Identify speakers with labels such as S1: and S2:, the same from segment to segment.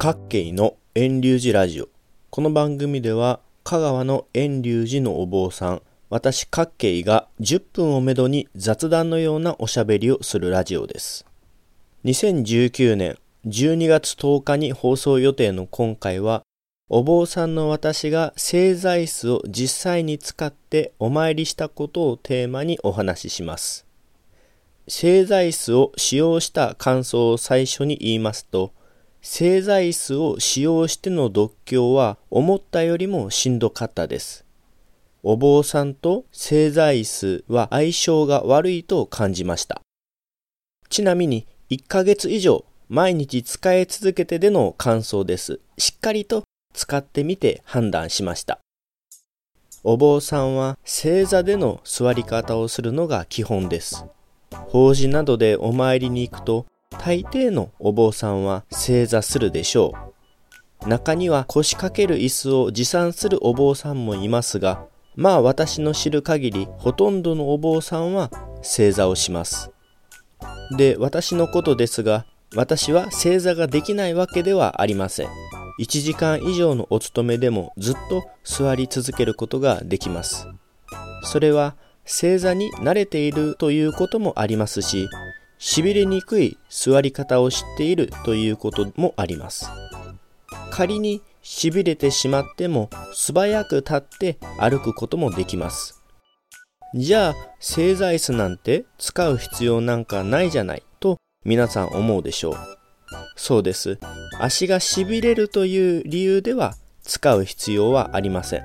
S1: 各系の遠流寺ラジオ。この番組では香川の遠流寺のお坊さん私各系が10分をめどに雑談のようなおしゃべりをするラジオです。2019年12月10日に放送予定の今回はお坊さんの私が製材室を実際に使ってお参りしたことをテーマにお話しします。製材室を使用した感想を最初に言いますと製材室を使用しての読経は思ったよりもしんどかったです。お坊さんと製材室は相性が悪いと感じました。ちなみに1ヶ月以上毎日使い続けてでの感想です。しっかりと使ってみて判断しました。お坊さんは正座での座り方をするのが基本です。法事などでお参りに行くと大抵のお坊さんは正座するでしょう。中には腰掛ける椅子を持参するお坊さんもいますが、まあ私の知る限りほとんどのお坊さんは正座をします。で、私のことですが、私は正座ができないわけではありません。1時間以上のお勤めでもずっと座り続けることができます。それは正座に慣れているということもありますし、痺れにくい座り方を知っているということもあります。仮に痺れてしまっても素早く立って歩くこともできます。じゃあ正座椅子なんて使う必要なんかないじゃないと皆さん思うでしょう。そうです。足が痺れるという理由では使う必要はありません。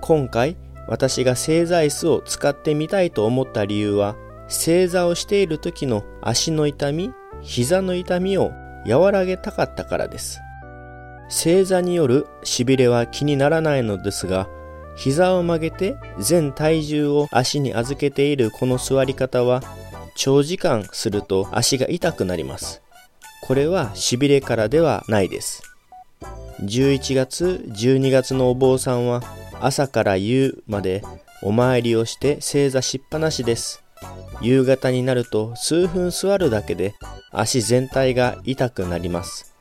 S1: 今回私が正座椅子を使ってみたいと思った理由は正座をしている時の足の痛み、膝の痛みを和らげたかったからです。正座による痺れは気にならないのですが、膝を曲げて全体重を足に預けているこの座り方は長時間すると足が痛くなります。これは痺れからではないです。11月、12月のお坊さんは朝から夕までお参りをして正座しっぱなしです。夕方になると数分座るだけで足全体が痛くなります。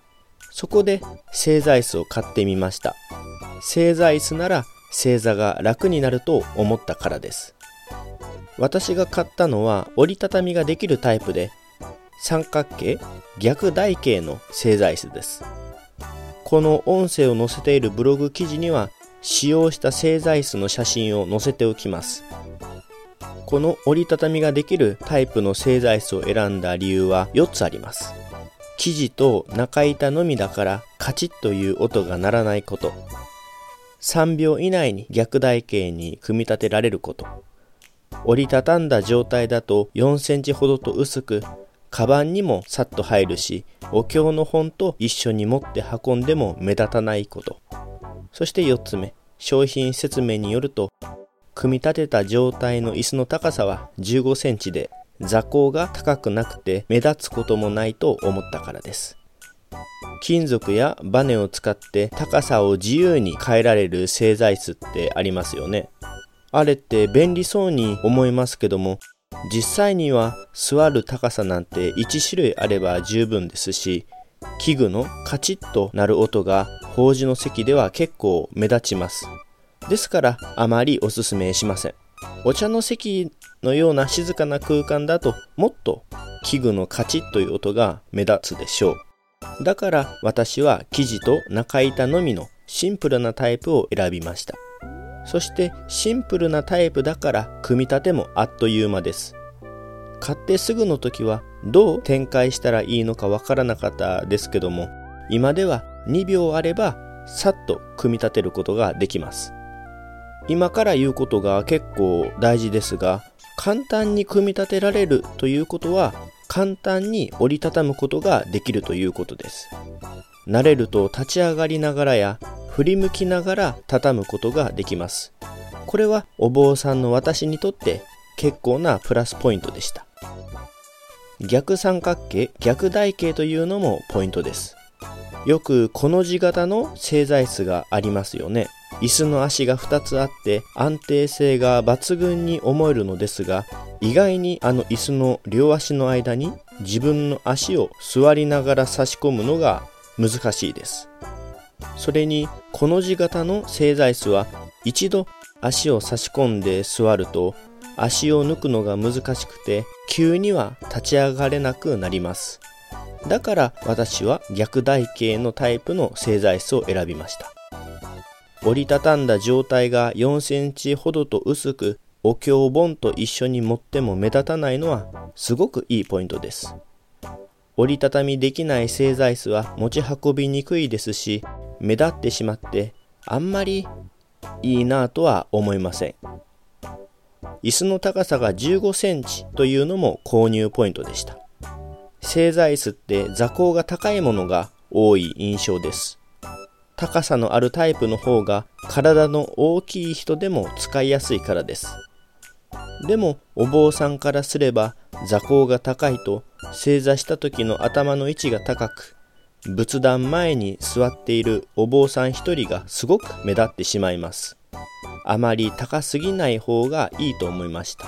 S1: そこで正座椅子を買ってみました。正座椅子なら正座が楽になると思ったからです。私が買ったのは折りたたみができるタイプで三角形逆台形の正座椅子です。この音声を載せているブログ記事には使用した正座椅子の写真を載せておきます。この折りたたみができるタイプの製材室を選んだ理由は4つあります。生地と中板のみだからカチッという音が鳴らないこと。3秒以内に逆台形に組み立てられること。折りたたんだ状態だと4センチほどと薄く、カバンにもさっと入るし、お経の本と一緒に持って運んでも目立たないこと。そして4つ目、商品説明によると、組み立てた状態の椅子の高さは15センチで座高が高くなくて目立つこともないと思ったからです。金属やバネを使って高さを自由に変えられる製材室ってありますよね。あれって便利そうに思いますけども実際には座る高さなんて1種類あれば十分ですし器具のカチッとなる音が法事の席では結構目立ちます。ですからあまりおすすめしません。お茶の席のような静かな空間だともっと器具のカチッという音が目立つでしょう。だから私は生地と中板のみのシンプルなタイプを選びました。そしてシンプルなタイプだから組み立てもあっという間です。買ってすぐの時はどう展開したらいいのかわからなかったですけども今では2秒あればさっと組み立てることができます。今から言うことが結構大事ですが簡単に組み立てられるということは簡単に折りたたむことができるということです。慣れると立ち上がりながらや振り向きながら畳むことができます。これはお坊さんの私にとって結構なプラスポイントでした。逆三角形逆台形というのもポイントです。よくこの字型の製材室がありますよね椅子の足が2つあって安定性が抜群に思えるのですが意外にあの椅子の両足の間に自分の足を座りながら差し込むのが難しいです。それに、この字型の正座椅子は一度足を差し込んで座ると足を抜くのが難しくて急には立ち上がれなくなります。だから私は逆台形のタイプの正座椅子を選びました。折りたたんだ状態が4センチほどと薄くお経本と一緒に持っても目立たないのはすごくいいポイントです。折りたたみできない製材室は持ち運びにくいですし、目立ってしまってあんまりいいなとは思いません。椅子の高さが15センチというのも購入ポイントでした。製材椅子って座高が高いものが多い印象です。高さのあるタイプの方が体の大きい人でも使いやすいからです。でもお坊さんからすれば座高が高いと正座した時の頭の位置が高く仏壇前に座っているお坊さん一人がすごく目立ってしまいます。あまり高すぎない方がいいと思いました。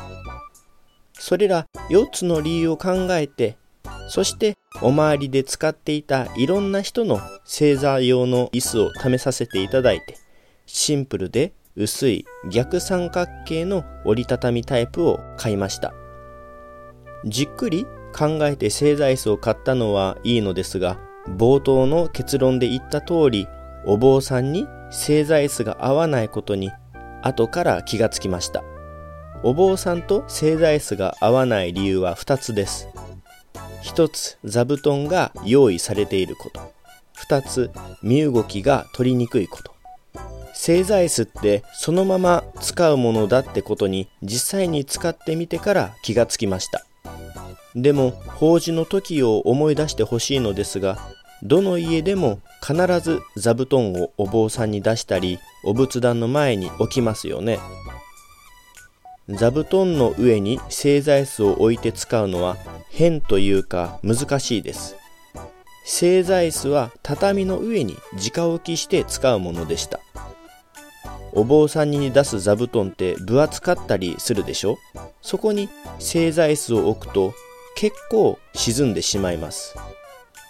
S1: それら4つの理由を考えて、そしてお周りで使っていたいろんな人の正座用の椅子を試させていただいて、シンプルで薄い逆三角形の折りたたみタイプを買いました。じっくり考えて製材室を買ったのはいいのですが、冒頭の結論で言った通り、お坊さんに製材室が合わないことに後から気がつきました。お坊さんと製材室が合わない理由は2つです。1つ、座布団が用意されていること。2つ、身動きが取りにくいこと。製材室ってそのまま使うものだってことに実際に使ってみてから気がつきました。でも法事の時を思い出してほしいのですがどの家でも必ず座布団をお坊さんに出したりお仏壇の前に置きますよね座布団の上に製材室を置いて使うのは変というか難しいです。製材室は畳の上に直置きして使うものでした。お坊さんに出す座布団って分厚かったりするでしょ？そこに製材室を置くと結構沈んでしまいます。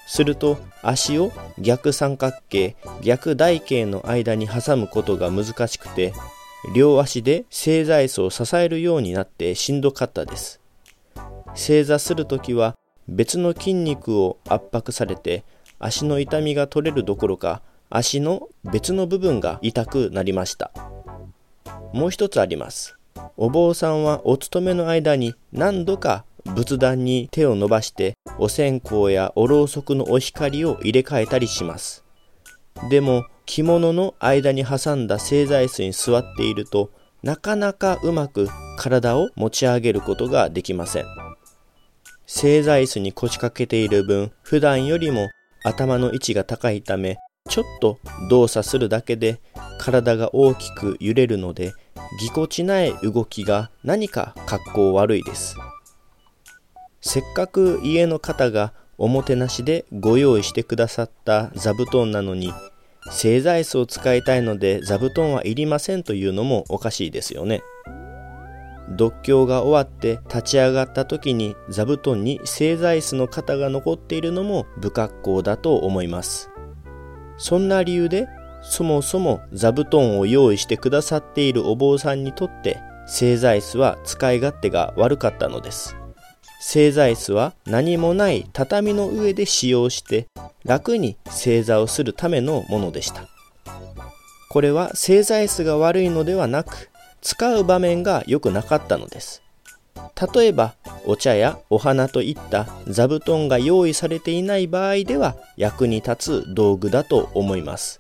S1: すると足を逆三角形、逆台形の間に挟むことが難しくて、両足で正座椅子を支えるようになってしんどかったです。正座するときは別の筋肉を圧迫されて足の痛みが取れるどころか足の別の部分が痛くなりました。もう一つあります。お坊さんはお勤めの間に何度か仏壇に手を伸ばしてお線香やおろうそくのお光を入れ替えたりします。でも着物の間に挟んだ正座椅子に座っているとなかなかうまく体を持ち上げることができません。正座椅子に腰掛けている分普段よりも頭の位置が高いためちょっと動作するだけで体が大きく揺れるのでぎこちない動きが何か格好悪いです。せっかく家の方がおもてなしでご用意してくださった座布団なのに製材室を使いたいので座布団はいりませんというのもおかしいですよね。読経が終わって立ち上がった時に座布団に製材室の方が残っているのも不格好だと思います。そんな理由でそもそも座布団を用意してくださっているお坊さんにとって製材室は使い勝手が悪かったのです。正座椅子は何もない畳の上で使用して楽に正座をするためのものでした。これは正座椅子が悪いのではなく使う場面が良くなかったのです。例えばお茶やお花といった座布団が用意されていない場合では役に立つ道具だと思います。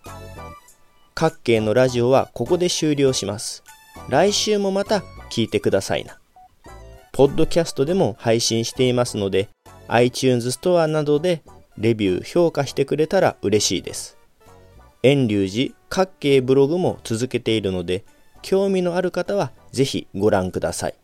S1: 各系のラジオはここで終了します。来週もまた聞いてくださいな。ポッドキャストでも配信していますので、iTunes ストアなどでレビュー、評価してくれたら嬉しいです。遠隆寺各系ブログも続けているので、興味のある方はぜひご覧ください。